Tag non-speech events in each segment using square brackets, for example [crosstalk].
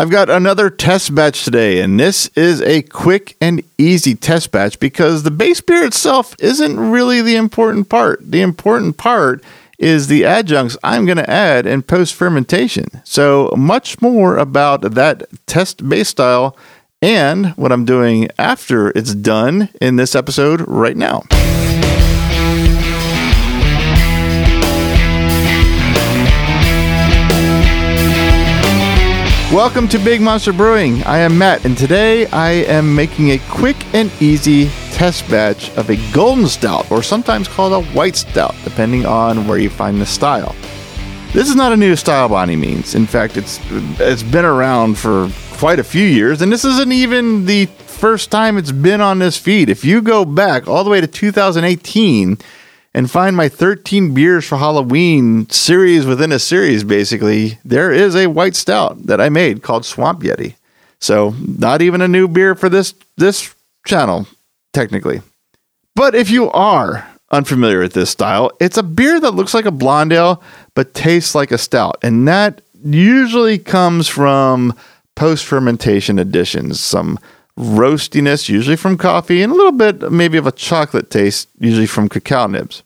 I've got another test batch today, and this is a quick and easy test batch because the base beer itself isn't really the important part. The important part is the adjuncts I'm going to add in post fermentation. So, much more about that test base style and what I'm doing after it's done in this episode right now. Welcome to Big Monster Brewing. I am Matt, and today I am making a quick and easy test batch of a golden stout, or sometimes called a white stout, depending on where you find the style. This is not a new style by any means. In fact, it's it's been around for quite a few years, and this isn't even the first time it's been on this feed. If you go back all the way to 2018 and find my 13 beers for Halloween series within a series, basically, there is a white stout that I made called Swamp Yeti. So not even a new beer for this this channel, technically. But if you are unfamiliar with this style, it's a beer that looks like a blonde ale but tastes like a stout, and that usually comes from post fermentation additions, some roastiness, usually from coffee, and a little bit maybe of a chocolate taste, usually from cacao nibs.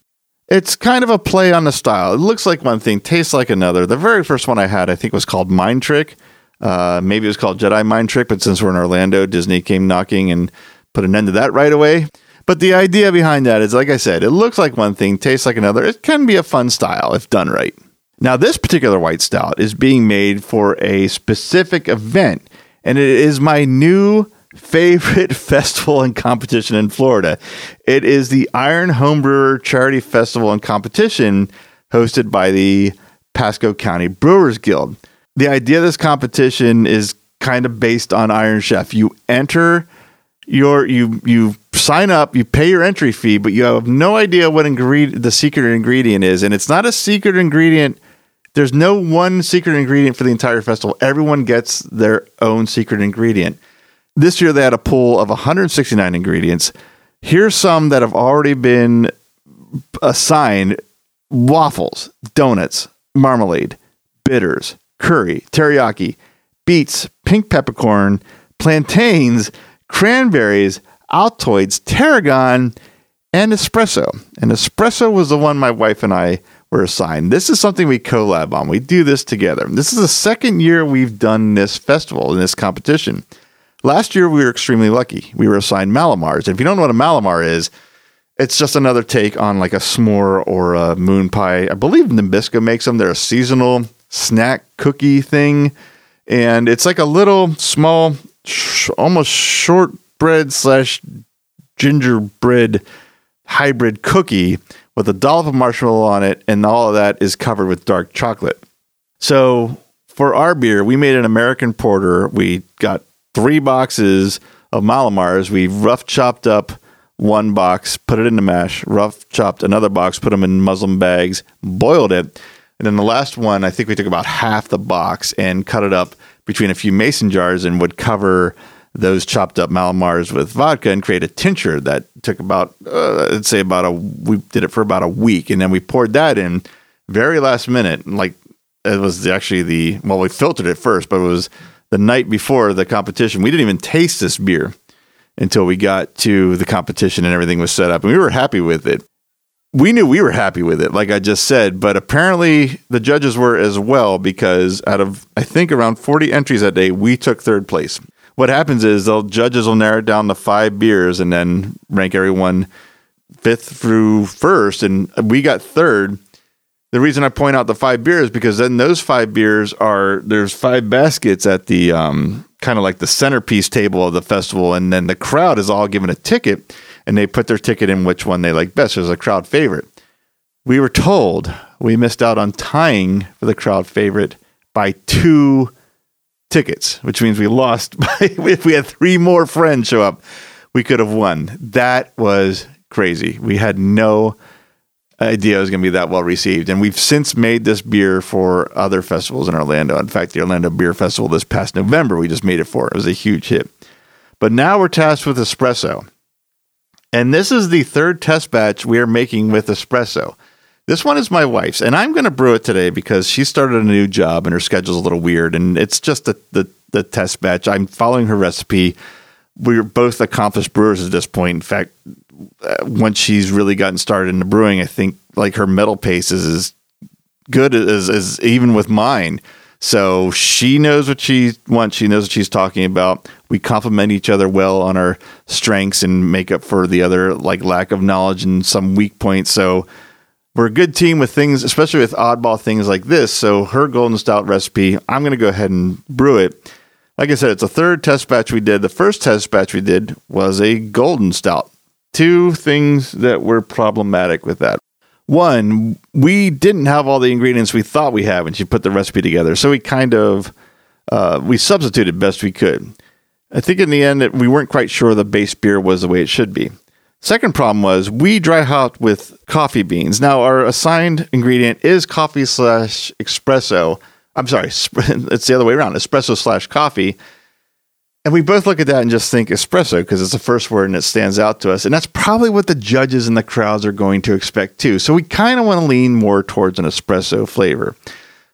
It's kind of a play on the style. It looks like one thing, tastes like another. The very first one I had, I think, was called Mind Trick. Uh, maybe it was called Jedi Mind Trick, but since we're in Orlando, Disney came knocking and put an end to that right away. But the idea behind that is, like I said, it looks like one thing, tastes like another. It can be a fun style if done right. Now, this particular white stout is being made for a specific event, and it is my new favorite [laughs] festival and competition in Florida. It is the Iron Homebrewer Charity Festival and Competition hosted by the Pasco County Brewers Guild. The idea of this competition is kind of based on Iron Chef. You enter your you you sign up, you pay your entry fee, but you have no idea what ingredient the secret ingredient is, and it's not a secret ingredient. There's no one secret ingredient for the entire festival. Everyone gets their own secret ingredient. This year they had a pool of 169 ingredients. Here's some that have already been assigned waffles, donuts, marmalade, bitters, curry, teriyaki, beets, pink peppercorn, plantains, cranberries, Altoids, tarragon, and espresso. And espresso was the one my wife and I were assigned. This is something we collab on. We do this together. This is the second year we've done this festival in this competition. Last year we were extremely lucky. We were assigned Mallomars. And if you don't know what a Mallomar is, it's just another take on like a s'more or a moon pie. I believe Nabisco makes them. They're a seasonal snack cookie thing. And it's like a little small, sh- almost shortbread slash gingerbread hybrid cookie with a dollop of marshmallow on it. And all of that is covered with dark chocolate. So for our beer, we made an American porter. We got three boxes of Mallomars. We rough chopped up one box, put it in the mash, rough chopped another box, put them in muslin bags, boiled it. And then the last one, I think we took about half the box and cut it up between a few mason jars and would cover those chopped up Mallomars with vodka and create a tincture that took about, uh, I'd say about a, we did it for about a week. And then we poured that in very last minute. Like it was actually the, well, we filtered it first, but it was the night before the competition. We didn't even taste this beer until we got to the competition and everything was set up. And we were happy with it. We knew we were happy with it, like I just said, but apparently the judges were as well because out of, I think, around 40 entries that day, we took third place. What happens is the judges will narrow down the five beers and then rank everyone fifth through first. And we got third the reason I point out the five beers because then those five beers are there's five baskets at the um, kind of like the centerpiece table of the festival, and then the crowd is all given a ticket, and they put their ticket in which one they like best. There's a crowd favorite. We were told we missed out on tying for the crowd favorite by two tickets, which means we lost. [laughs] By, if we had three more friends show up, we could have won. That was crazy. We had no idea was going to be that well received. And we've since made this beer for other festivals in Orlando. In fact, the Orlando Beer Festival this past November, we just made it for. It was a huge hit. But now we're tasked with espresso. And this is the third test batch we are making with espresso. This one is my wife's, and I'm going to brew it today because she started a new job and her schedule's a little weird. And it's just the, the the test batch. I'm following her recipe. We're both accomplished brewers at this point. In fact, Uh, once she's really gotten started in the brewing, I think like her metal pace is as good as, as even with mine. So she knows what she wants. She knows what she's talking about. We complement each other well on our strengths and make up for the other like lack of knowledge and some weak points. So we're a good team with things, especially with oddball things like this. So her golden stout recipe, I'm going to go ahead and brew it. Like I said, it's a third test batch we did. The first test batch we did was a golden stout. Two things that were problematic with that one, we didn't have all the ingredients we thought we had when she put the recipe together. So we kind of uh, we substituted best we could. I think in the end we weren't quite sure the base beer was the way it should be. Second problem was we dry hop with coffee beans. Now our assigned ingredient is coffee slash espresso. I'm sorry, [laughs] it's the other way around, espresso slash coffee. And we both look at that and just think espresso because it's the first word and it stands out to us. And that's probably what the judges and the crowds are going to expect too. So we kind of want to lean more towards an espresso flavor.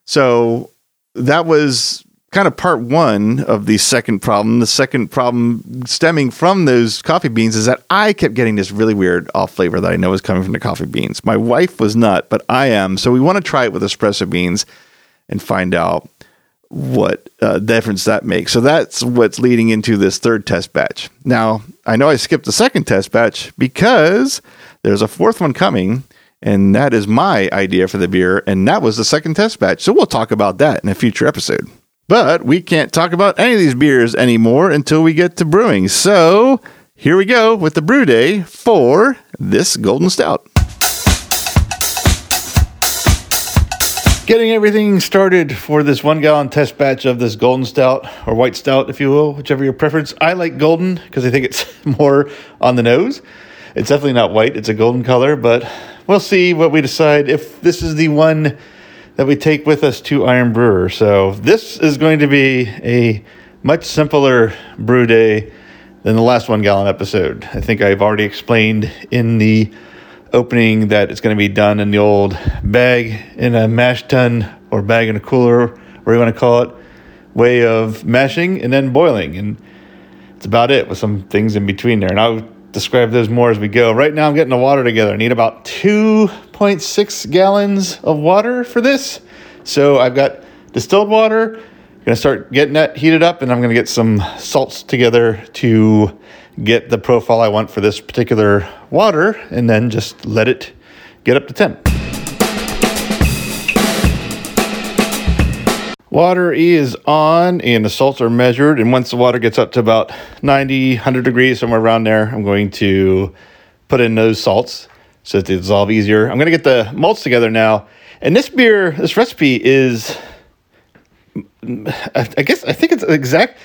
So that was kind of part one of the second problem. The second problem stemming from those coffee beans is that I kept getting this really weird off flavor that I know is coming from the coffee beans. My wife was not, but I am. So we want to try it with espresso beans and find out what uh, difference that makes. So that's what's leading into this third test batch. Now, I know I skipped the second test batch because there's a fourth one coming, and that is my idea for the beer, and that was the second test batch. So we'll talk about that in a future episode. But we can't talk about any of these beers anymore until we get to brewing. So here we go with the brew day for this Golden Stout. Getting everything started for this one gallon test batch of this golden stout or white stout, if you will, whichever your preference. I like golden because I think it's [laughs] more on the nose. It's definitely not white, it's a golden color, but we'll see what we decide if this is the one that we take with us to Iron Brewer. So, this is going to be a much simpler brew day than the last one gallon episode. I think I've already explained in the opening that it's going to be done in the old bag in a mash tun or bag in a cooler, whatever you want to call it, way of mashing and then boiling. And it's about it with some things in between there. And I'll describe those more as we go. Right now, I'm getting the water together. I need about 2.6 gallons of water for this. So I've got distilled water. I'm Going to start getting that heated up, and I'm going to get some salts together to get the profile I want for this particular water and then just let it get up to temp. Water is on and the salts are measured. And once the water gets up to about 90, 100 degrees, somewhere around there, I'm going to put in those salts so that they dissolve easier. I'm going to get the malts together now. And this beer, this recipe is, I guess, I think it's exact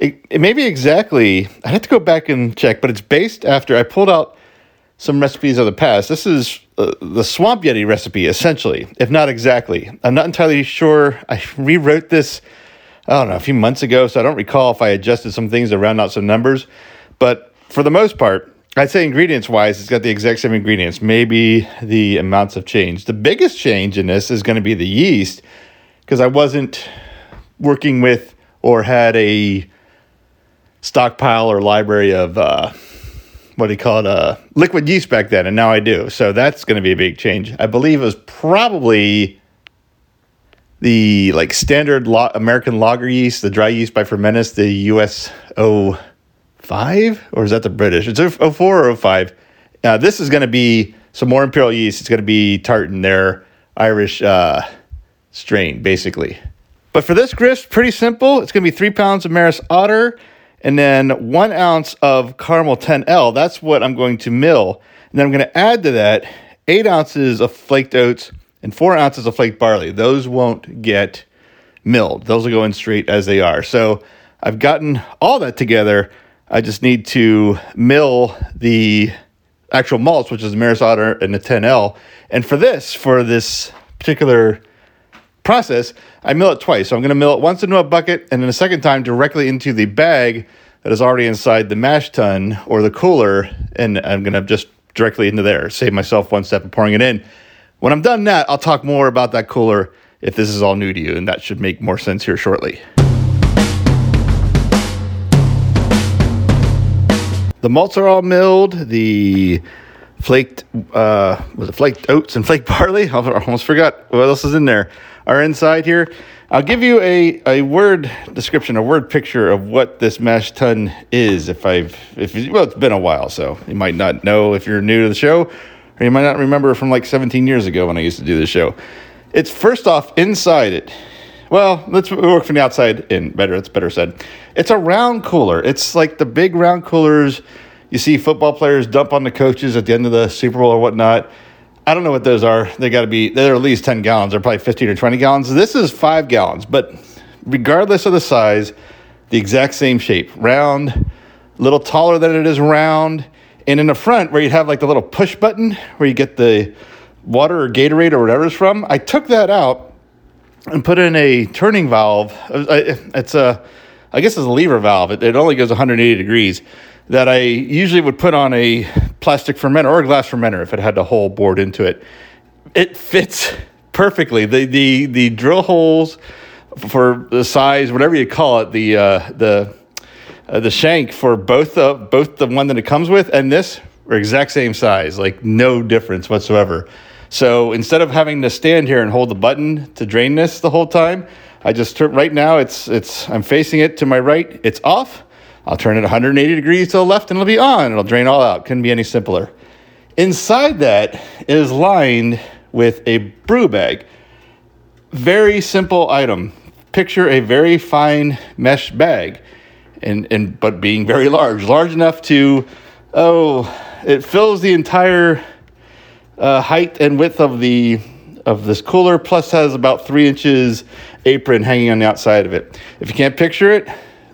it, may be exactly. I have to go back and check, but it's based after I pulled out some recipes of the past. This is uh, the Swamp Yeti recipe, essentially, if not exactly. I'm not entirely sure. I rewrote this, I don't know, a few months ago, so I don't recall if I adjusted some things to round out some numbers. But for the most part, I'd say ingredients wise, it's got the exact same ingredients. Maybe the amounts have changed. The biggest change in this is going to be the yeast, because I wasn't working with or had a stockpile or library of uh, what do you call it, uh, liquid yeast back then, and now I do. So that's going to be a big change. I believe it was probably the like standard lo- American lager yeast, the dry yeast by Fermentis, the US 05, or is that the British? It's 04 or 05. Uh, this is going to be some more imperial yeast. It's going to be tartan, their Irish uh, strain, basically. But for this grist, pretty simple. It's going to be three pounds of Maris Otter and then one ounce of caramel 10L. That's what I'm going to mill. And then I'm going to add to that eight ounces of flaked oats and four ounces of flaked barley. Those won't get milled, those will go in straight as they are. So I've gotten all that together. I just need to mill the actual malts, which is the Maris Otter and the 10L. And for this, for this particular process, I mill it twice. So I'm going to mill it once into a bucket and then a second time directly into the bag that is already inside the mash tun or the cooler. And I'm going to just directly into there, save myself one step of pouring it in. When I'm done that, I'll talk more about that cooler if this is all new to you, and that should make more sense here shortly. The malts are all milled. The flaked uh, was it flaked oats and flaked barley? [laughs] I almost forgot what else is in there. Are inside here. I'll give you a, a word description, a word picture of what this mash tun is. If I've if well, it's been a while, so you might not know if you're new to the show, or you might not remember from like 17 years ago when I used to do the show. It's first off inside it. Well, let's work from the outside in. Better, it's better said. It's a round cooler. It's like the big round coolers you see football players dump on the coaches at the end of the Super Bowl or whatnot. I don't know what those are. They got to be, they're at least 10 gallons. They're probably 15 or 20 gallons. This is five gallons, but regardless of the size, the exact same shape round, a little taller than it is round. And in the front, where you'd have like the little push button where you get the water or Gatorade or whatever it's from, I took that out and put in a turning valve. Uh, uh, it's a, I guess it's a lever valve. It, it only goes 180 degrees that I usually would put on a plastic fermenter or a glass fermenter if it had the hole bored into it. It fits perfectly. The the the drill holes for the size, whatever you call it, the uh, the uh, the shank for both the both the one that it comes with and this are exact same size, like no difference whatsoever. So instead of having to stand here and hold the button to drain this the whole time, I just turn right now it's it's I'm facing it to my right, it's off. I'll turn it 180 degrees to the left and it'll be on. It'll drain all out. Couldn't be any simpler. Inside that is lined with a brew bag. Very simple item. Picture a very fine mesh bag, and, and but being very large, large enough to, oh, it fills the entire uh, height and width of the of this cooler. Plus has about three inches apron hanging on the outside of it. If you can't picture it,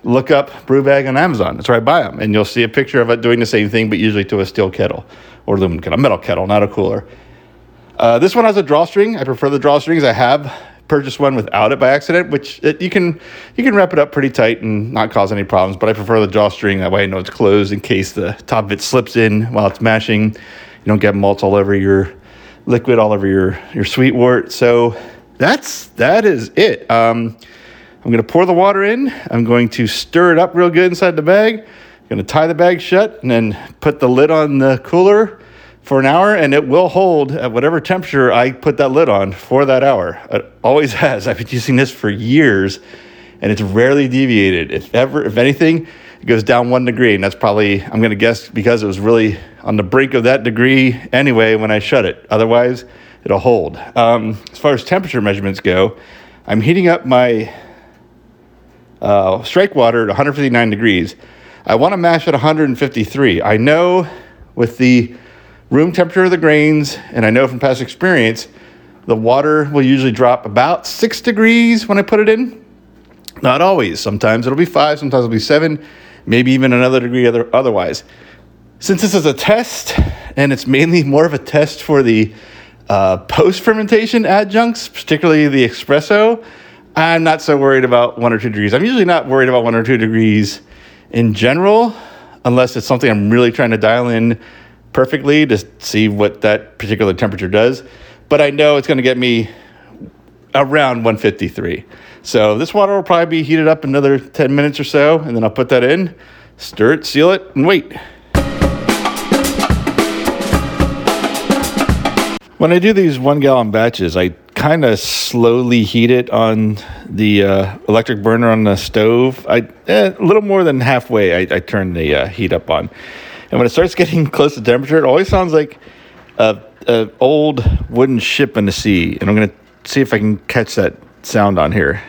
look up brew bag on Amazon. That's where I buy them, and you'll see a picture of it doing the same thing, but usually to a steel kettle or aluminum kettle, metal kettle, not a cooler. Uh, this one has a drawstring. I prefer the drawstrings. I have purchased one without it by accident, which it, you can you can wrap it up pretty tight and not cause any problems. But I prefer the drawstring. That way I know it's closed in case the top of it slips in while it's mashing. You don't get malts all over your liquid, all over your your sweet wort. So that's that is it. Um, I'm going to pour the water in. I'm going to stir it up real good inside the bag. I'm going to tie the bag shut and then put the lid on the cooler for an hour and it will hold at whatever temperature I put that lid on for that hour. It always [laughs] has. I've been using this for years and it's rarely deviated. If ever, if anything, it goes down one degree. And that's probably, I'm going to guess, because it was really on the brink of that degree anyway when I shut it. Otherwise, it'll hold. Um, as far as temperature measurements go, I'm heating up my uh, strike water at 159 degrees. I want to mash at 153. I know with the room temperature of the grains, and I know from past experience, the water will usually drop about six degrees when I put it in. Not always. Sometimes it'll be five, sometimes it'll be seven, maybe even another degree other, otherwise. Since this is a test, and it's mainly more of a test for the uh, post fermentation adjuncts, particularly the espresso, I'm not so worried about one or two degrees. I'm usually not worried about one or two degrees in general, unless it's something I'm really trying to dial in perfectly to see what that particular temperature does. But I know it's going to get me around 153. So this water will probably be heated up another 10 minutes or so, and then I'll put that in, stir it, seal it, and wait. When I do these one gallon batches, I kind of slowly heat it on the uh, electric burner on the stove. I eh, a little more than halfway. I, I turn the uh, heat up on, and when it starts [laughs] getting close to temperature, it always sounds like a, a old wooden ship in the sea. And I'm gonna see if I can catch that sound on here.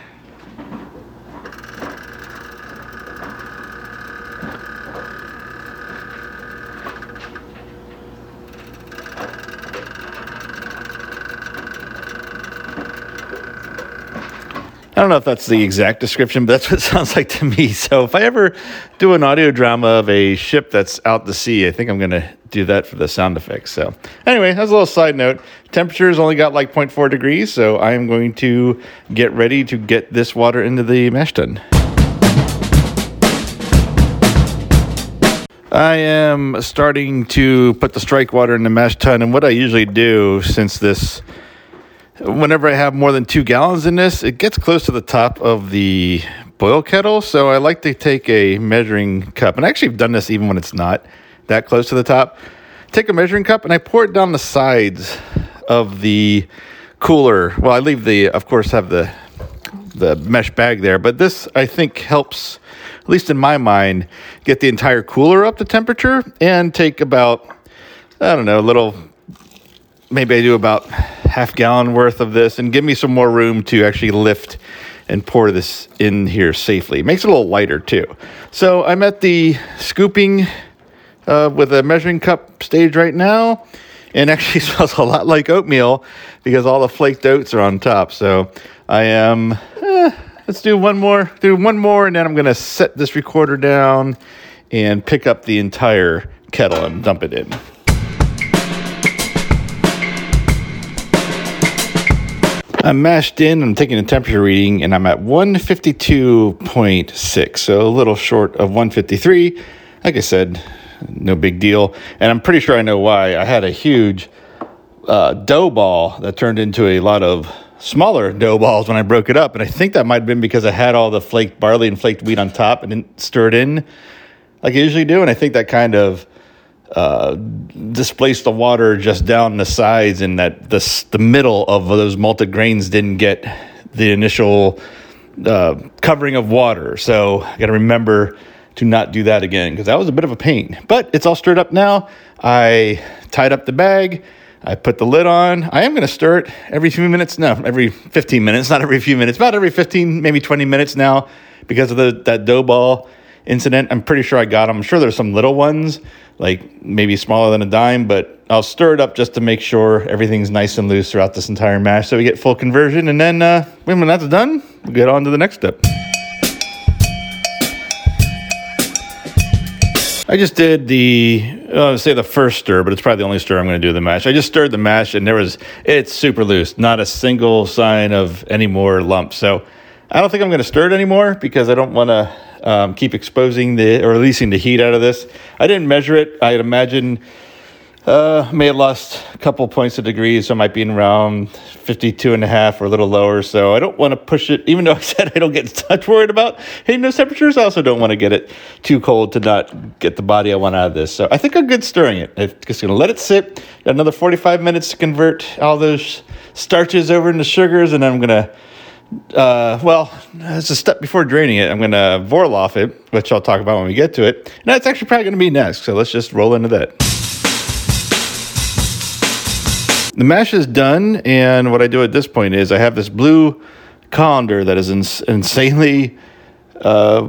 I don't know if that's the exact description, but that's what it [laughs] sounds like to me. So if I ever do an audio drama of a ship that's out to sea, I think I'm going to do that for the sound effects. So anyway, that's a little side note. Temperature's only got like 0.4 degrees, so I am going to get ready to get this water into the mash tun. I am starting to put the strike water in the mash tun, and what I usually do since this whenever I have more than two gallons in this, it gets close to the top of the boil kettle. So I like to take a measuring cup, and I actually have done this even when it's not that close to the top. Take a measuring cup and I pour it down the sides of the cooler. Well, I leave the, of course, have the the mesh bag there, but this I think helps, at least in my mind, get the entire cooler up to temperature and take about, I don't know, a little. Maybe I do about half gallon worth of this and give me some more room to actually lift and pour this in here safely. It makes it a little lighter too. So I'm at the scooping uh, with a measuring cup stage right now, and actually [laughs] smells a lot like oatmeal because all the flaked oats are on top. So I am. Eh, let's do one more. Do one more, and then I'm gonna set this recorder down and pick up the entire kettle and dump it in. I'm mashed in, I'm taking a temperature reading, and I'm at 152.6, so a little short of 153. Like I said, no big deal. And I'm pretty sure I know why. I had a huge uh, dough ball that turned into a lot of smaller dough balls when I broke it up. And I think that might have been because I had all the flaked barley and flaked wheat on top and didn't stir it in like I usually do. And I think that kind of uh, displaced the water just down the sides and that the, the middle of those malted grains didn't get the initial uh, covering of water. So I got to remember to not do that again because that was a bit of a pain. But it's all stirred up now. I tied up the bag. I put the lid on. I am going to stir it every few minutes. No, every 15 minutes, not every few minutes, about every 15, maybe 20 minutes now because of the that dough ball incident. I'm pretty sure I got them. I'm sure there's some little ones, like maybe smaller than a dime, but I'll stir it up just to make sure everything's nice and loose throughout this entire mash so we get full conversion. And then uh, when that's done, we'll get on to the next step. I just did the uh, say the first stir, but it's probably the only stir I'm going to do the mash. I just stirred the mash, and there was it's super loose, not a single sign of any more lumps. So I don't think I'm going to stir it anymore because I don't want to um, keep exposing the or releasing the heat out of this. I didn't measure it. I'd imagine uh, may have lost a couple points of degrees, so I might be in around 52 and a half or a little lower. So I don't want to push it, even though [laughs] I said I don't get touch worried about hitting those temperatures. I also don't want to get it too cold to not get the body I want out of this. So I think I'm good stirring it. I'm just going to let it sit. Another 45 minutes to convert all those starches over into sugars, and I'm going to uh, well, as a step before draining it, I'm going to Vorlauf it, which I'll talk about when we get to it. And that's actually probably going to be next. So let's just roll into that. The mash is done, and what I do at this point is I have this blue colander that is ins- insanely uh,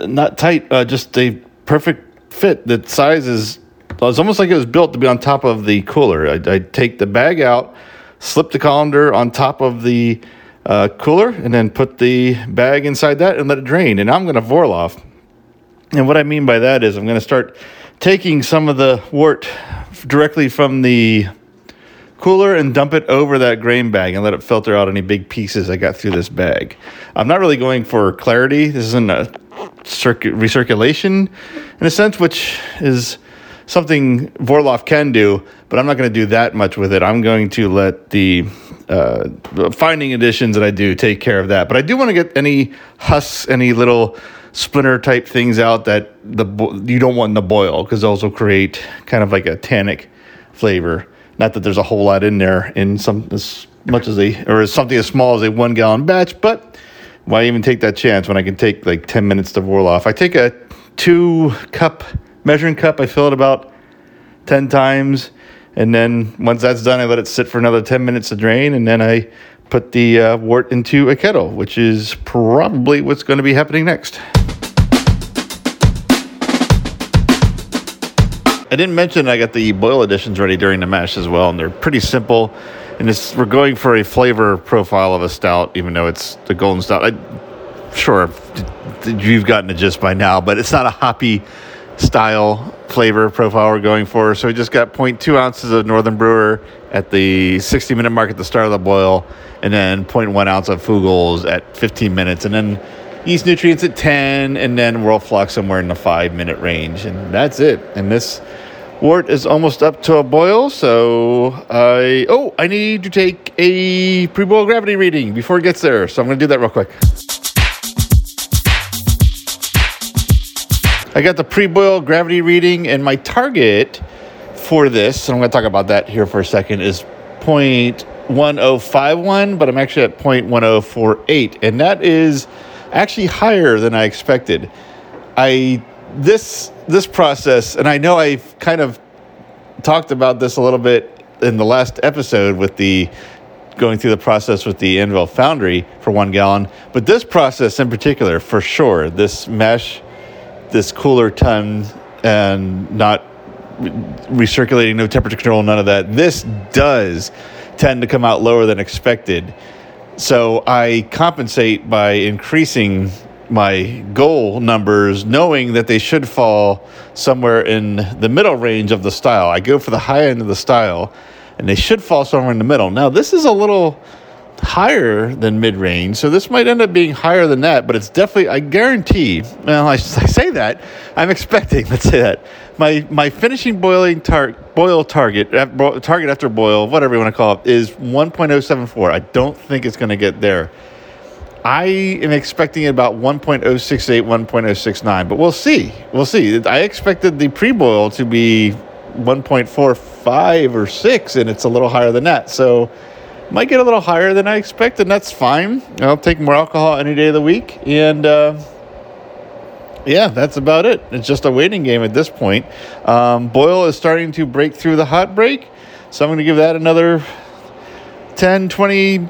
not tight, uh, just a perfect fit. The size is it's almost like it was built to be on top of the cooler. I, I take the bag out, slip the colander on top of the uh, cooler and then put the bag inside that and let it drain. And I'm going to Vorlauf. And what I mean by that is I'm going to start taking some of the wort directly from the cooler and dump it over that grain bag and let it filter out any big pieces I got through this bag. I'm not really going for clarity. This isn't a circuit recirculation in a sense, which is something Vorlauf can do, but I'm not going to do that much with it. I'm going to let the uh, fining additions that I do take care of that. But I do want to get any husks, any little splinter type things out that the you don't want in the boil because those will create kind of like a tannic flavor. Not that there's a whole lot in there in some as much as a or as something as small as a one gallon batch, but why even take that chance when I can take like 10 minutes to boil off? I take a two cup measuring cup, I fill it about 10 times and then once that's done, I let it sit for another 10 minutes to drain. And then I put the uh, wort into a kettle, which is probably what's going to be happening next. I didn't mention I got the boil additions ready during the mash as well, and they're pretty simple. And we're going for a flavor profile of a stout, even though it's the golden stout. I, sure, you've gotten the gist by now, but it's not a hoppy style flavor profile we're going for. So we just got 0.2 ounces of Northern Brewer at the 60 minute mark at the start of the boil, and then 0.1 ounce of Fuggles at 15 minutes, and then yeast nutrients at 10, and then Whirlfloc somewhere in the five minute range. And that's it. And this wort is almost up to a boil, so I oh I need to take a pre-boil gravity reading before it gets there. So I'm going to do that real quick. I got the pre-boil gravity reading, and my target for this, and I'm going to talk about that here for a second, is 0.1051, but I'm actually at 0.1048, and that is actually higher than I expected. I this this process, and I know I've kind of talked about this a little bit in the last episode with the going through the process with the Anvil Foundry for one gallon, but this process in particular, for sure, this mesh, this cooler tun, and not recirculating, no temperature control, none of that. This does tend to come out lower than expected. So I compensate by increasing my goal numbers, knowing that they should fall somewhere in the middle range of the style. I go for the high end of the style, and they should fall somewhere in the middle. Now, this is a little higher than mid range, so this might end up being higher than that, but it's definitely, I guarantee, well, I, I [laughs] say that, I'm expecting, let's say that, my, my finishing boiling tar- boil target, target after boil, whatever you want to call it, is 1.074. I don't think it's going to get there. I am expecting about 1.068, 1.069, but we'll see. We'll see. I expected the pre boil to be 1.45 or 6, and it's a little higher than that. So, might get a little higher than I expect, and that's fine. I'll take more alcohol any day of the week. And uh, yeah, that's about it. It's just a waiting game at this point. Um, boil is starting to break through the hot break, so I'm going to give that another 10, 20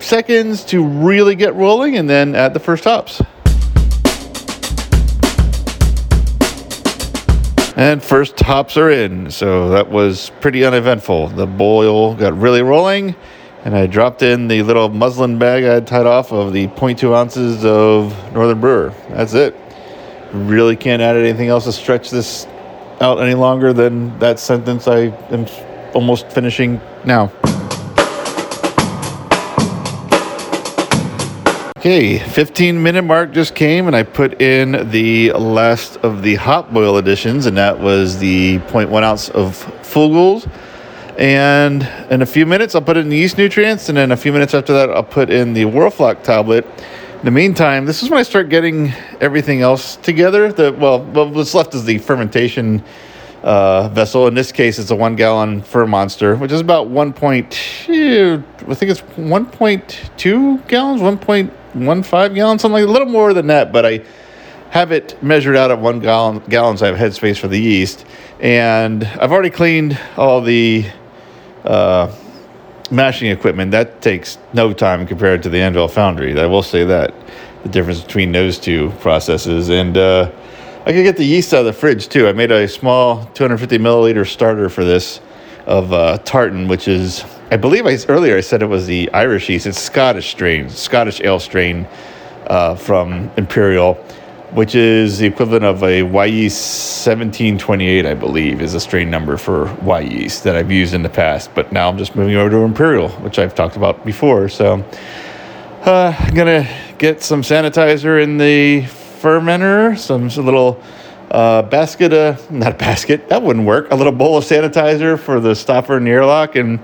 seconds to really get rolling and then add the first hops. And first hops are in, so that was pretty uneventful. The boil got really rolling, and I dropped in the little muslin bag I had tied off of the 0.2 ounces of Northern Brewer. That's it. Really can't add anything else to stretch this out any longer than that sentence I am almost finishing now. Okay, 15 minute mark just came, and I put in the last of the hot boil additions, and that was the 0.1 ounce of Fuggles. And in a few minutes, I'll put in the yeast nutrients, and then a few minutes after that, I'll put in the Whirlfloc tablet. In the meantime, this is when I start getting everything else together. The well, what's left is the fermentation uh, vessel. In this case, it's a one gallon FerMonster, which is about 1.2, I think it's 1.2 gallons, 1.15 gallons, something like a little more than that, but I have it measured out at one gallon gallons. I have headspace for the yeast, and I've already cleaned all the uh, mashing equipment. That takes no time compared to the Anvil Foundry. I will say that the difference between those two processes, and uh, I could get the yeast out of the fridge too. I made a small 250 milliliter starter for this of uh, tartan, which is I believe I earlier I said it was the Irish yeast. It's Scottish strain, Scottish ale strain uh, from Imperial, which is the equivalent of a Wyeast 1728, I believe, is a strain number for Wyeast that I've used in the past. But now I'm just moving over to Imperial, which I've talked about before. So uh, I'm gonna get some sanitizer in the fermenter, some, little. Uh, basket, uh, not a basket, that wouldn't work. A little bowl of sanitizer for the stopper and airlock, and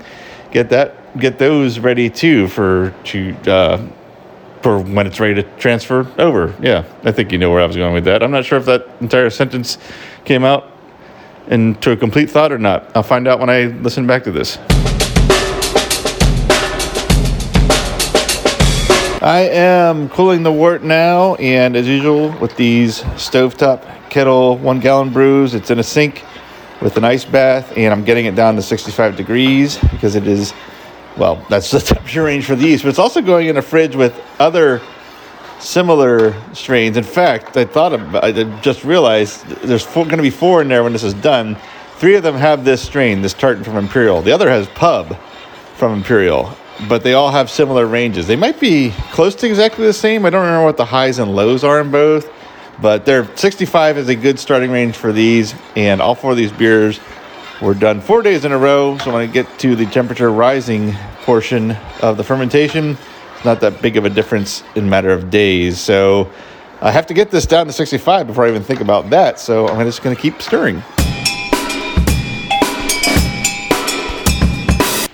get that get those ready too for to uh, for when it's ready to transfer over. Yeah, I think you know where I was going with that. I'm not sure if that entire sentence came out into a complete thought or not. I'll find out when I listen back to this. I am cooling the wort now, and as usual with these stovetop kettle one gallon brews, it's in a sink with an ice bath, and I'm getting it down to 65 degrees because it is, well, that's the [laughs] temperature range for these. But it's also going in a fridge with other similar strains. In fact, I thought about, I just realized there's going to be four in there when this is done. Three of them have this strain, this tartan from Imperial. The other has pub from Imperial, but they all have similar ranges. They might be close to exactly the same. I don't remember what the highs and lows are in both but they're 65 is a good starting range for these, and all four of these beers were done four days in a row. So when I get to the temperature rising portion of the fermentation, it's not that big of a difference in matter of days. So I have to get this down to 65 before I even think about that. So I'm just going to keep stirring.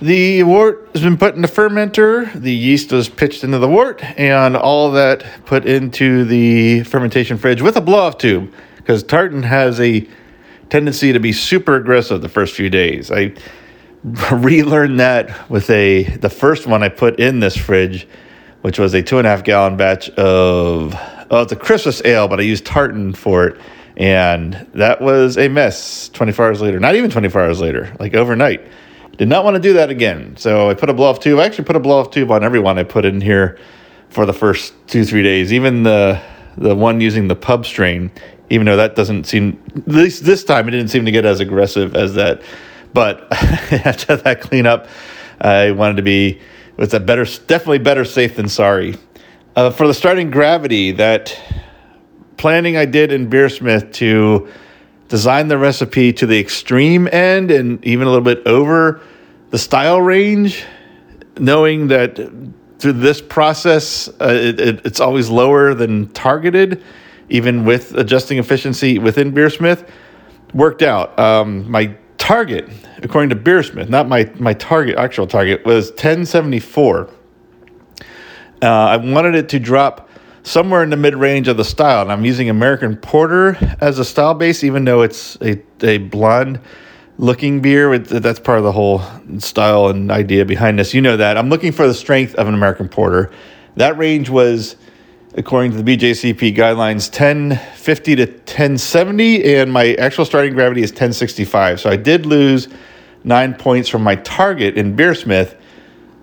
The wort has been put in the fermenter. The yeast was pitched into the wort, and all that put into the fermentation fridge with a blow off tube. because tartan has a tendency to be super aggressive the first few days. I [laughs] relearned that with a the first one I put in this fridge, which was a two and a half gallon batch of oh it's a Christmas ale, but I used tartan for it, and that was a mess. Twenty four hours later, not even twenty four hours later, like overnight. Did not want to do that again. So I put a blow off tube. I actually put a blow off tube on every one I put in here for the first two three days. Even the the one using the pub strain, even though that doesn't seem at least this time it didn't seem to get as aggressive as that. But [laughs] after that cleanup, I wanted to be it's a better, definitely better safe than sorry. Uh, for the starting gravity, that planning I did in Beersmith to design the recipe to the extreme end and even a little bit over the style range, knowing that through this process, uh, it, it, it's always lower than targeted, even with adjusting efficiency within Beersmith, worked out. Um, my target, according to Beersmith, not my, my target, actual target, was 1074. Uh, I wanted it to drop somewhere in the mid range of the style, and I'm using American Porter as a style base, even though it's a, a blonde looking beer. That's part of the whole style and idea behind this. You know that. I'm looking for the strength of an American Porter. That range was, according to the BJCP guidelines, 1050 to 1070, and my actual starting gravity is 1065. So I did lose nine points from my target in Beersmith,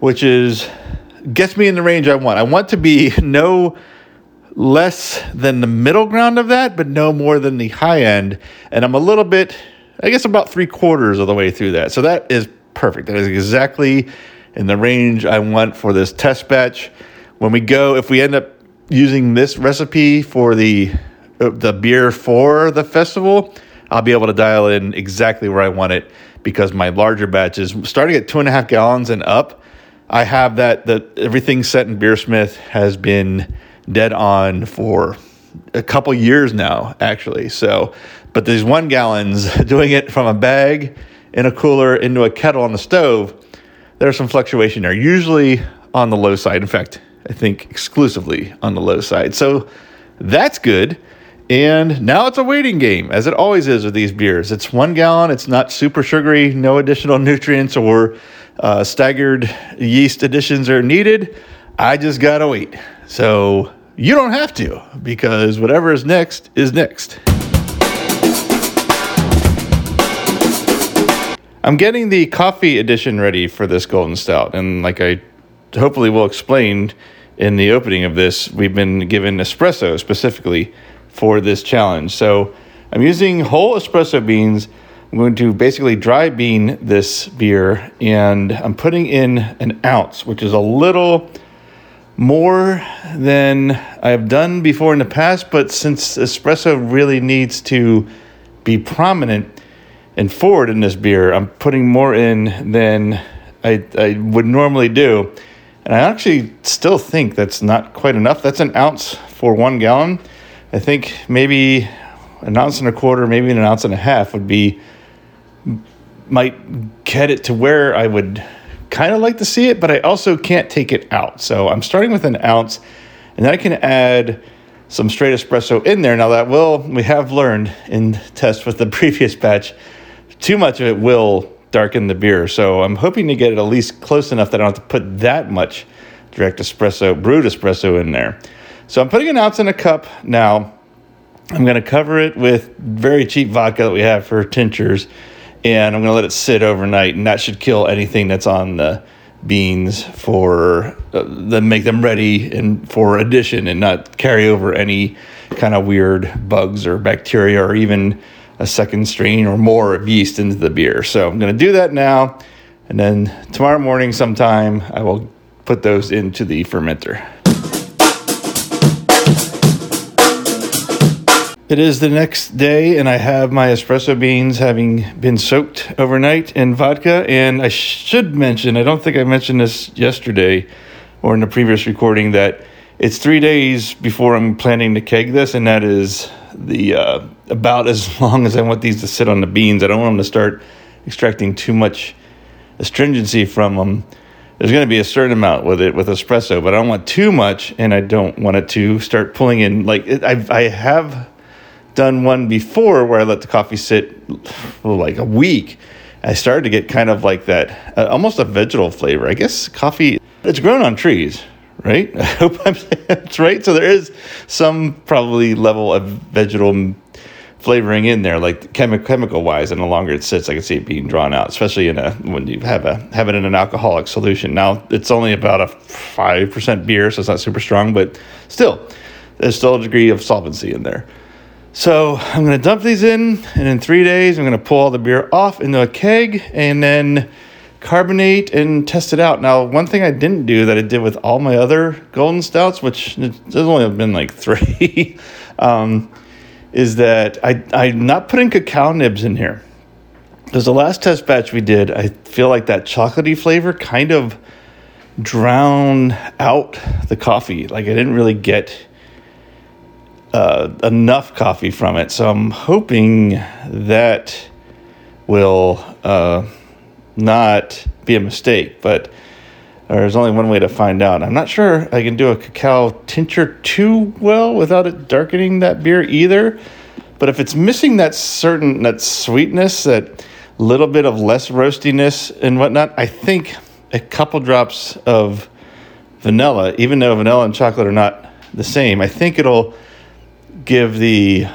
which is gets me in the range I want. I want to be [laughs] no less than the middle ground of that, but no more than the high end. And I'm a little bit I guess about three quarters of the way through that. So that is perfect. That is exactly in the range I want for this test batch. When we go, if we end up using this recipe for the uh, the beer for the festival, I'll be able to dial in exactly where I want it because my larger batches, starting at two and a half gallons and up, I have that that everything set in Beersmith has been dead on for a couple years now, actually. So but these one gallons, [laughs] doing it from a bag in a cooler into a kettle on the stove, there's some fluctuation there, usually on the low side. In fact, I think exclusively on the low side. So that's good. And now it's a waiting game, as it always is with these beers. It's one gallon, it's not super sugary, no additional [laughs] nutrients or uh, staggered yeast additions are needed. I just gotta wait. So you don't have to, because whatever is next is next. I'm getting the coffee edition ready for this golden stout, and like I hopefully we'll explain in the opening of this, we've been given espresso specifically for this challenge. So I'm using whole espresso beans. I'm going to basically dry bean this beer, and I'm putting in an ounce, which is a little more than I've done before in the past. But since espresso really needs to be prominent and forward in this beer, I'm putting more in than I, I would normally do. And I actually still think that's not quite enough. That's an ounce for one gallon. I think maybe an ounce and a quarter, maybe an ounce and a half would be, might get it to where I would kind of like to see it, but I also can't take it out. So I'm starting with an ounce, and then I can add some straight espresso in there. Now, that will, we have learned in test with the [laughs] previous batch too much of it will darken the beer. So I'm hoping to get it at least close enough that I don't have to put that much direct espresso, brewed espresso in there. So I'm putting an ounce in a cup now. I'm going to cover it with very cheap vodka that we have for tinctures, and I'm going to let it sit overnight, and that should kill anything that's on the beans for uh, then make them ready and for addition and not carry over any kind of weird bugs or bacteria or even a second strain or more of yeast into the beer. So I'm going to do that now. And then tomorrow morning, sometime, I will put those into the fermenter. It is the next day, and I have my espresso beans having been soaked overnight in vodka. And I should mention, I don't think I mentioned this yesterday or in the previous recording, that it's three days before I'm planning to keg this, and that is the uh, about as [laughs] long as I want these to sit on the beans. I don't want them to start extracting too much astringency from them. There's going to be a certain amount with it with espresso, but I don't want too much, and I don't want it to start pulling in. Like it, I, have done one before where I let the coffee sit like a week. I started to get kind of like that, uh, almost a vegetal flavor. I guess coffee, it's grown on trees, right? [laughs] I hope I'm [laughs] that's right. So there is some probably level of vegetal flavoring in there, like chemi- chemical wise, and the longer it sits, I can see it being drawn out, especially in a when you have a have it in an alcoholic solution. Now it's only about a five percent beer, so it's not super strong, but still, there's still a degree of solvency in there. So I'm gonna dump these in, and in three days, I'm gonna pull all the beer off into a keg, and then carbonate and test it out. Now, one thing I didn't do that I did with all my other golden stouts, which there's only been like [laughs] three. um, is that I, I'm not putting cacao nibs in here. Because the last test batch we did, I feel like that chocolatey flavor kind of drowned out the coffee. Like I didn't really get uh, enough coffee from it. So I'm hoping that will uh, not be a mistake. But there's only one way to find out. I'm not sure I can do a cacao tincture too well without it darkening that beer either. But if it's missing that certain that sweetness, that little bit of less roastiness and whatnot, I think a couple drops of vanilla, even though vanilla and chocolate are not the same, I think it'll give the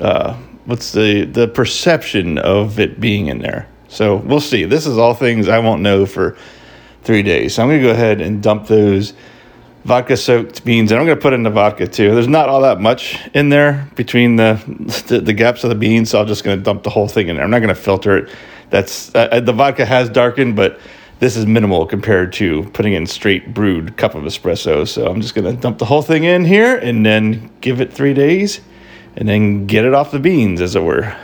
uh, what's the the perception of it being in there. So we'll see. This is all things I won't know for three days. So I'm going to go ahead and dump those vodka soaked beans, and I'm going to put in the vodka too. There's not all that much in there between the [laughs] the, the gaps of the beans, so I'm just going to dump the whole thing in there. I'm not going to filter it. That's uh, the vodka has darkened, but this is minimal compared to putting in straight brewed cup of espresso. So I'm just going to dump the whole thing in here and then give it three days, and then get it off the beans, as it were.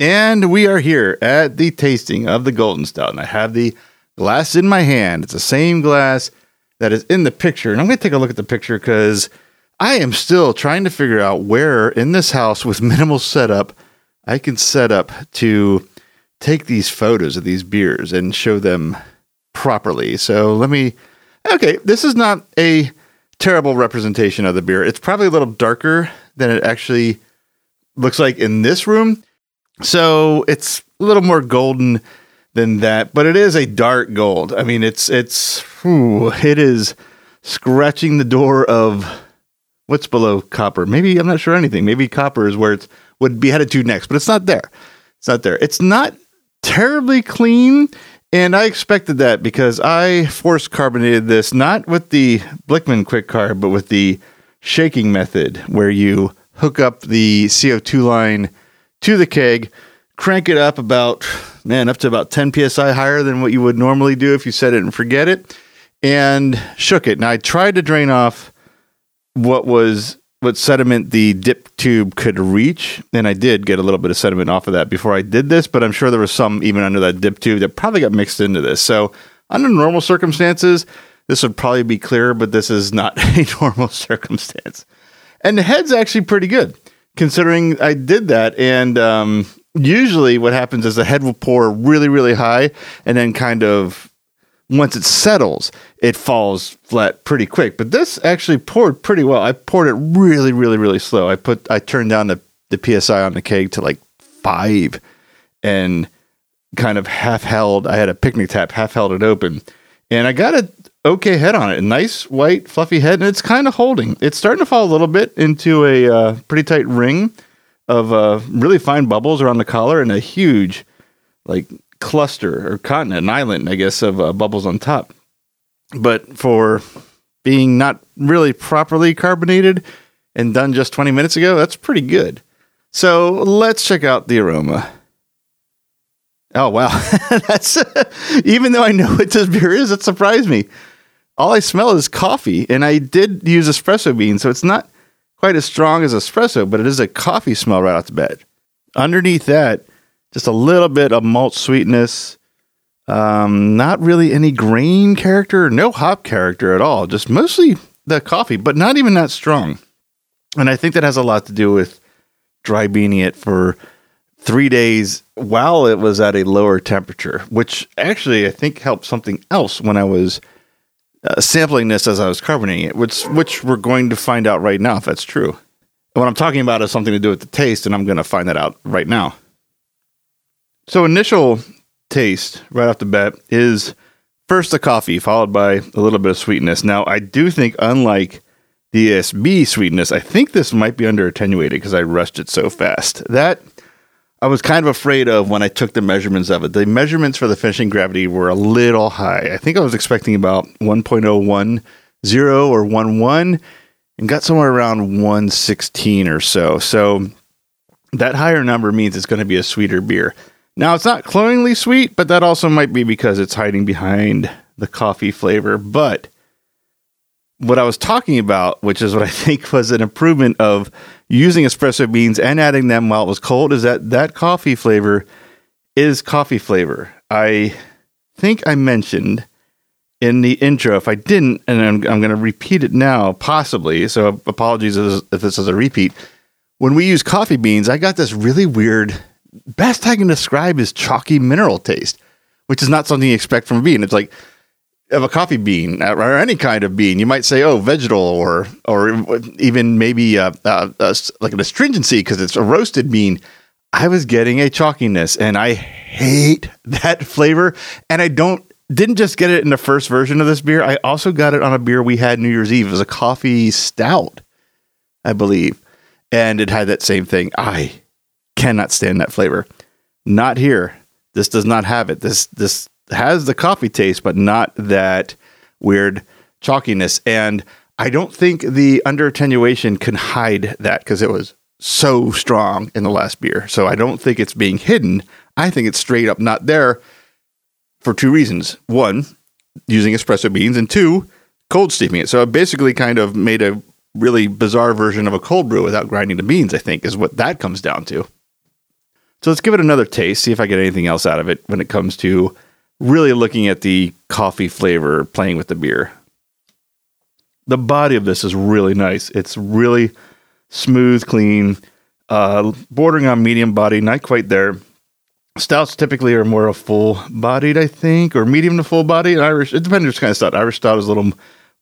And we are here at the tasting of the Golden Stout. And I have the glass in my hand. It's the same glass that is in the picture. And I'm going to take a look at the picture because I am still trying to figure out where in this house with [laughs] minimal setup I can set up to take these photos of these beers and show them properly. So let me. Okay, this is not a terrible representation of the beer. It's probably a little darker than it actually looks like in this room. So it's a little more golden than that, but it is a dark gold. I mean, it's it's whew, it is scratching the door of what's below copper. Maybe I'm not sure anything. Maybe copper is where it would be headed to next, but it's not there. It's not there. It's not terribly clean, and I expected that because I force carbonated this not with the Blichmann quick carb, but with the shaking method, where you hook up the CO2 line to the keg, crank it up about, man, up to about 10 psi higher than what you would normally do if you set it and forget it, and shook it. Now I tried to drain off what was what sediment the dip tube could reach, and I did get a little bit of sediment off of that before I did this, but I'm sure there was some even under that dip tube that probably got mixed into this. So under normal circumstances, this would probably be clear, but this is not [laughs] a normal [laughs] circumstance. And the head's actually pretty good considering I did that. And um, usually, what happens is the head will pour really, really high, and then kind of once it settles, it falls flat pretty quick. But this actually poured pretty well. I poured it really, really, really slow. I put I turned down the the psi on the keg to like five, and kind of half held. I had a picnic tap, half held it open, and I got a okay head on it. Nice white fluffy head, and it's kind of holding. It's starting to fall a little bit into a uh, pretty tight ring of uh, really fine bubbles around the collar and a huge like cluster or continent, an island, I guess, of uh, bubbles on top. But for being not really properly carbonated and done just 20 minutes ago, that's pretty good. So let's check out the aroma. Oh wow, [laughs] that's even though I know what this beer is, it surprised me all I smell is coffee, and I did use espresso beans, so it's not quite as strong as espresso, but it is a coffee smell right off the bat. Underneath that, just a little bit of malt sweetness. Um, not really any grain character, no hop character at all. Just mostly the coffee, but not even that strong. And I think that has a lot to do with dry beaning it for three days while it was at a lower temperature, which actually I think helped something else when I was uh, sampling this as I was carbonating it, which which we're going to find out right now if that's true. And what I'm talking about is something to do with the taste, and I'm going to find that out right now. So, initial taste right off the bat is first the coffee, followed by a little bit of sweetness. Now, I do think, unlike the ESB sweetness, I think this might be under attenuated because I rushed it so fast. That I was kind of afraid of when I took the measurements of it. The measurements for the finishing gravity were a little high. I think I was expecting about 1.010 or 11 and got somewhere around 116 or so. So that higher number means it's going to be a sweeter beer. Now, it's not cloyingly sweet, but that also might be because it's hiding behind the coffee flavor. But what I was talking about, which is what I [laughs] think was an improvement of using espresso beans and adding them while it was cold, is that that coffee flavor is coffee flavor. I think I mentioned in the intro. If I didn't, and I'm, I'm going to repeat it now, possibly. So apologies if this is a repeat. When we use coffee beans, I got this really weird, best I can describe is chalky mineral taste, which is not something you expect from a bean. It's like of a coffee bean or any kind of bean, you might say, "Oh, vegetal," or or even maybe uh, uh, uh, like an astringency because it's a roasted bean. I was getting a chalkiness, and I hate [laughs] that flavor. And I don't didn't just get it in the first version of this beer. I also got it on a beer we had New Year's Eve. It was a coffee stout, I believe, and it had that same thing. I cannot stand that flavor. Not here. This does not have it. This this has the coffee taste, but not that weird chalkiness. And I don't think the under attenuation can hide that because it was so strong in the last beer. So I don't think it's being hidden. I think it's straight up not there for two reasons. One, using espresso beans, and two, cold steeping it. So I basically kind of made a really bizarre version of a cold brew without grinding the beans, I think, is what that comes down to. So let's give it another taste, see if I get anything else out of it when it comes to really looking at the coffee flavor playing with the beer. The body of this is really nice. It's really smooth, clean, uh, bordering on medium body, not quite there. Stouts typically are more full bodied, I think, or medium to full body. Irish, it depends which kind of stout. Irish stout is a little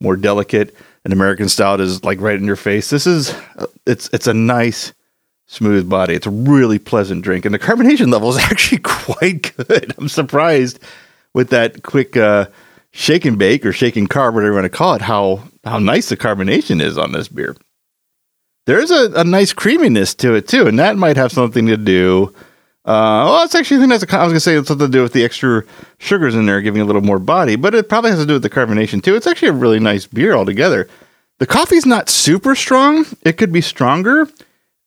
more delicate. An American stout is like right in your face. This is uh, it's it's a nice smooth body. It's a really pleasant drink, and the carbonation level is [laughs] actually quite good. I'm surprised with that quick uh, shake and bake or shake and carb, whatever you want to call it, how how nice the carbonation is on this beer. There's a, a nice creaminess to it too, and that might have something to do. Uh, well, it's actually I think that's a, I was gonna say it's something to do with the extra sugars in there, giving a little more body, but it probably has to do with the carbonation too. It's actually a really nice beer altogether. The coffee's not super strong; it could be stronger,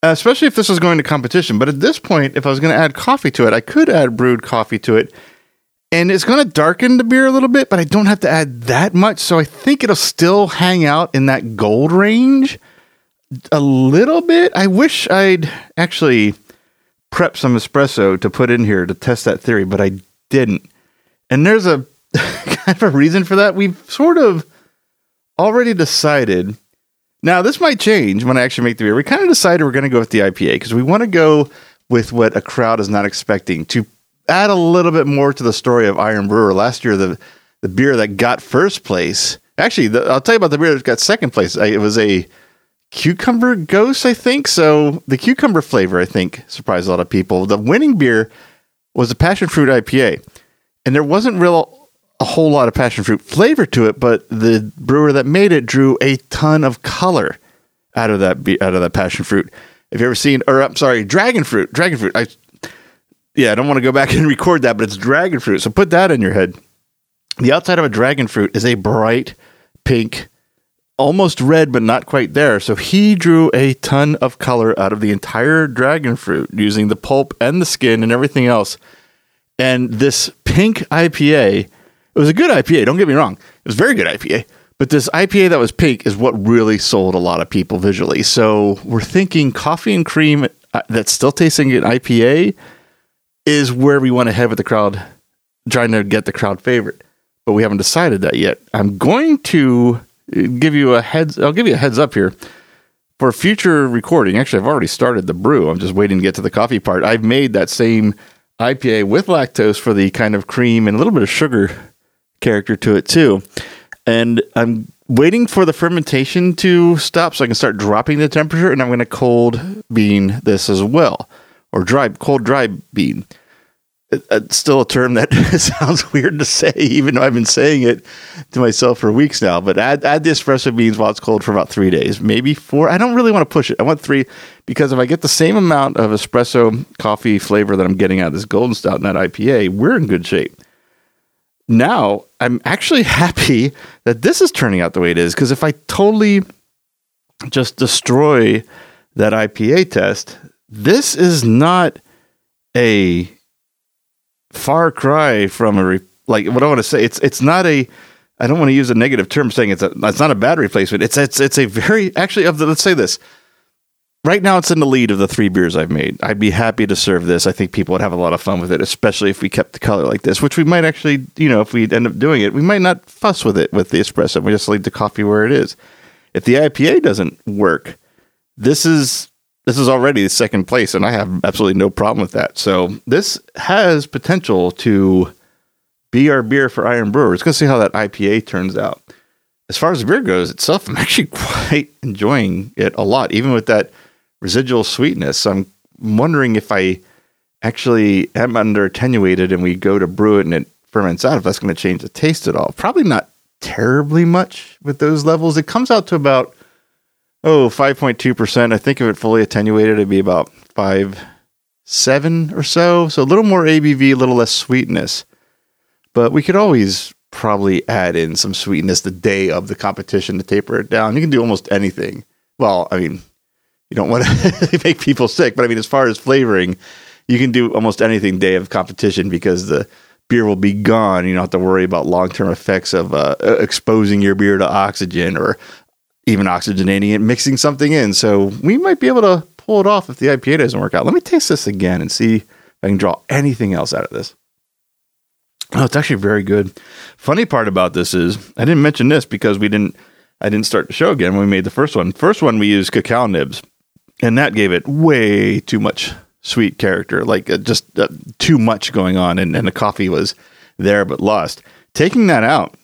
especially if this was going to competition. But at this point, if I was going to add coffee to it, I could add brewed coffee to it and it's going to darken the beer a little bit, but I don't have to add that much. So I think it'll still hang out in that gold range a little bit. I wish I'd actually prep some espresso to put in here to test that theory, but I didn't. And there's a [laughs] kind of a reason for that. We've sort of already decided. Now, this might change when I actually make the beer. We kind of decided we're going to go with the IPA because we want to go with what a crowd is not expecting to add a little bit more to the story of Iron Brewer. Last year, the the beer that got first place, actually, the, I'll tell you about the beer that got second place. It was a cucumber gose, I think. So the cucumber flavor, I think, surprised a lot of people. The winning beer was a passion fruit IPA, and there wasn't real a whole lot of passion fruit flavor to it, but the brewer that made it drew a ton of color out of that out of that passion fruit. Have you ever seen, or I'm sorry, dragon fruit? Dragon fruit. I yeah, I don't want to go back and record that, but it's dragon fruit. So put that in your head. The outside of a dragon fruit is a bright pink, almost red, but not quite there. So he drew a ton of color out of the entire dragon fruit using the pulp and the skin and everything else. And this pink IPA, it was a good IPA, don't get me wrong. It was very good IPA. But this IPA that was pink is what really sold a lot of people visually. So we're thinking coffee and cream uh, that's still tasting an IPA is where we want to head with the crowd, trying to get the crowd favorite. But we haven't decided that yet. I'm going to give you a heads. I'll give you a heads up here for future recording. Actually, I've already started the brew. I'm just waiting to get to the coffee part. I've made that same IPA with lactose for the kind of cream and a little bit of sugar character to it too. and I'm waiting for the fermentation to stop so I can start dropping the temperature, and I'm going to cold bean this as well, or dry cold dry bean. It's uh, still a term that [laughs] sounds weird to say, even though I've been saying it to myself for weeks now. But add add the espresso beans while it's cold for about three days, maybe four. I don't really want to push it. I want three because if I get the same amount of espresso coffee flavor that I'm getting out of this Golden Stout and that IPA, we're in good shape now I'm actually [laughs] happy that this is turning out the way it is because if I totally just destroy that IPA test, this is not a far cry from a re- like what I want to say. It's it's not a I don't want to use a negative term saying it's a it's not a bad replacement. It's it's it's a very actually of the let's say this right now it's in the lead of the three beers I've made. I'd be happy to serve this. I think people would have a lot of fun with it, especially if we kept the color like this, which we might actually, you know, if we end up doing it, we might not fuss with it with the espresso. We just leave the coffee where it is. If the IPA doesn't work, this is this is already the second place, and I have absolutely no problem with that. So this has potential to be our beer for Iron Brewer. Let's go see how that IPA turns out. As far as the beer goes itself, [laughs] I'm actually quite enjoying it a lot, even with that residual sweetness. I'm wondering if I actually am under attenuated and we go to brew it and it ferments out, if that's going to change the taste at all. Probably not terribly much with those levels. It comes out to about, oh, 5.2%. I think if it fully attenuated, it'd be about 5, 7 or so. So a little more ABV, a little less sweetness. But we could always probably add in some sweetness the day of the competition to taper it down. You can do almost anything. Well, I mean, you don't want to [laughs] make people sick. But I mean, as far as flavoring, you can do almost anything day of competition because the beer will be gone. You don't have to worry about long term effects of uh, exposing your beer to oxygen or even oxygenating it, mixing something in. So we might be able to pull it off if the IPA doesn't work out. Let me taste this again and see if I can draw anything else out of this. Oh, it's actually very good. Funny part about this is I didn't mention this because we didn't. I didn't start the show again when we made the first one. First one we used cacao nibs and that gave it way too much sweet character, like uh, just uh, too much going on, and, and the coffee was there but lost. Taking that out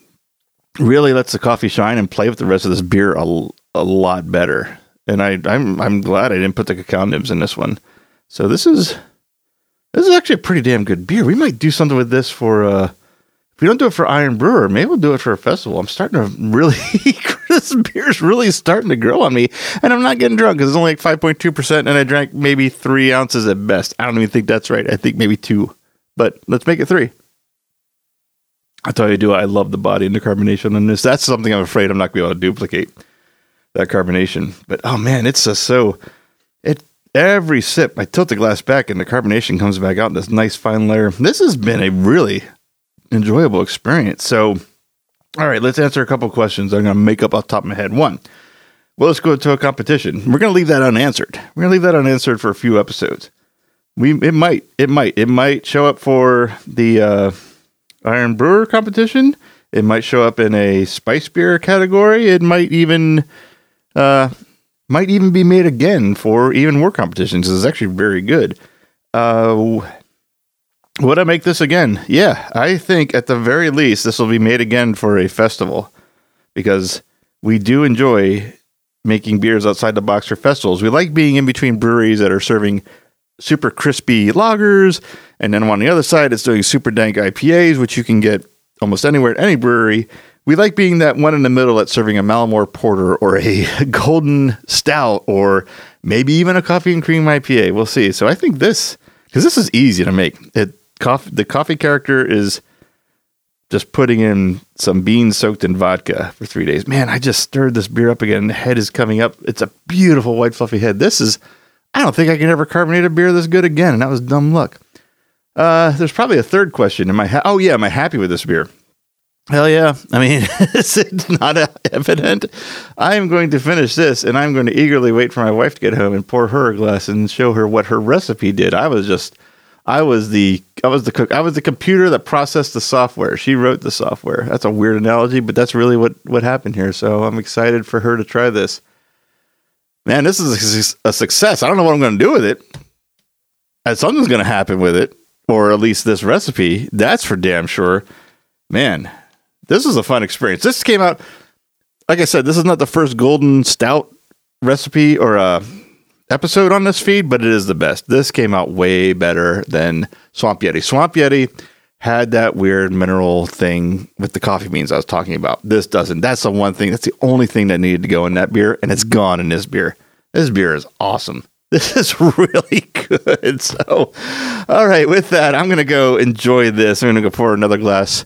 really lets the coffee shine and play with the rest of this beer a, a lot better. And I, I'm I'm glad I didn't put the cacao nibs in this one. So this is this is actually a pretty damn good beer. We might do something with this for uh, if we don't do it for Iron Brewer, maybe we'll do it for a festival. I'm starting to really, [laughs] this beer's really starting to grow on me. And I'm not getting drunk because it's only like 5.2%. And I drank maybe three ounces at best. I don't even think that's right. I think maybe two. But let's make it three. I tell you, do I love the body and the carbonation on this. That's something I'm afraid I'm not going to be able to duplicate that carbonation. But oh man, it's just so, it, every sip, I tilt the glass back and the carbonation comes back out in this nice fine layer. This has been a really enjoyable experience. So, all right, let's answer a couple questions. I'm going to make up off the top of my head. One, well, let's go to a competition. We're going to leave that unanswered. We're going to leave that unanswered for a few episodes. We it might it might it might show up for the uh, Iron Brewer competition. It might show up in a spice beer category. It might even uh, might even be made again for even more competitions. It's actually very good. Uh, would I make this again? Yeah, I think at the very least this will be made again for a festival because we do enjoy making beers outside the box for festivals. We like being in between breweries that are serving super crispy lagers, and then on the other side, it's doing super dank IPAs, which you can get almost anywhere at any brewery. We like being that one in the middle that's serving a Mallomar Porter or a [laughs] Golden Stout or maybe even a coffee and cream IPA. We'll see. So I think this, because this is easy to make. It coffee the coffee character is just putting in some beans soaked in vodka for three days. Man, I just stirred this beer up again. The head is coming up. It's a beautiful white fluffy head. This is I don't think I can ever carbonate a beer this good again, and that was dumb luck. Uh, there's probably a third question. Am I? Ha- oh yeah, am I happy with this beer? Hell yeah! I mean, [laughs] it's not evident. I am going to finish this, and I'm going to eagerly wait for my wife to get home and pour her a glass and show her what her recipe did. I was just I was the I was the cook. I was the computer that processed the software. She wrote the software. That's a weird analogy, but that's really what what happened here. So I'm excited for her to try this. Man, this is a, success. I don't know what I'm going to do with it. And something's going to happen with it, or at least this recipe. That's for damn sure. Man, this is a fun experience. This came out, like I said, this is not the first golden stout recipe or uh, episode on this feed, but it is the best. This came out way better than Swamp Yeti. Swamp Yeti had that weird mineral thing with the coffee beans I was talking about. This doesn't. That's the one thing. That's the only thing that needed to go in that beer, and it's gone in this beer. This beer is awesome. [laughs] This is really good. [laughs] So, all right, with that, I'm going to go enjoy this. I'm going to go pour another glass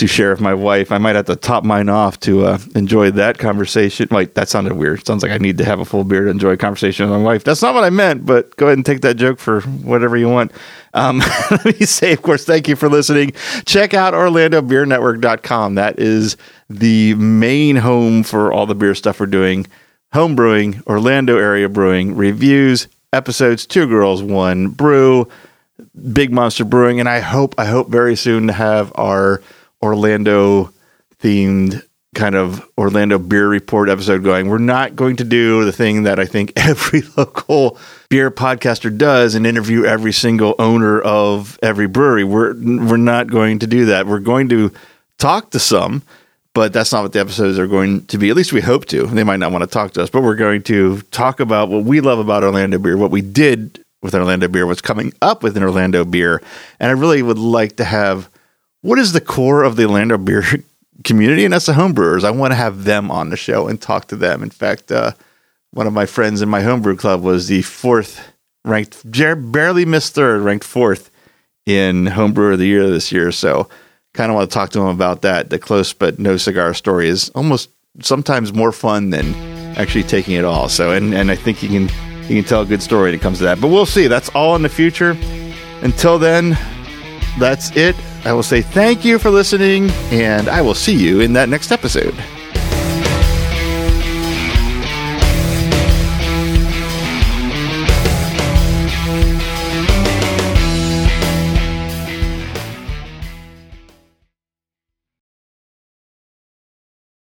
to share with my wife. I might have to top mine off to uh, enjoy that conversation. Like, that sounded weird. sounds like I need to have a full beer to enjoy a conversation with my wife. That's not what I meant, but go ahead and take that joke for whatever you want. Um, [laughs] let me say, of course, thank you for listening. Check out OrlandoBeerNetwork.com. That is the main home for all the beer stuff we're doing home brewing, Orlando area brewing, reviews, episodes, two girls, one brew, big monster brewing, and I hope I hope very soon to have our Orlando themed kind of Orlando beer report episode going. We're not going to do the thing that I think [laughs] every local beer podcaster does and interview every single owner of every brewery. We're we're not going to do that. We're going to talk to some, but that's not what the episodes are going to be. At least we hope to. They might not want to talk to us, but we're going to talk about what we love about Orlando beer, what we did with Orlando beer, what's coming up with an Orlando beer, and I really would like to have what is the core of the Orlando beer [laughs] community, and that's the homebrewers. I want to have them on the show and talk to them. In fact, uh, one of my friends in my homebrew club was the fourth ranked, barely missed third, ranked fourth in homebrewer of the year this year. So, kind of want to talk to him about that. The close but no cigar story is almost sometimes more fun than actually taking it all. So, and and I think you can you can tell a good story when it comes to that. But we'll see. That's all in the future. Until then, that's it. I will say thank you for listening, and I will see you in that next episode.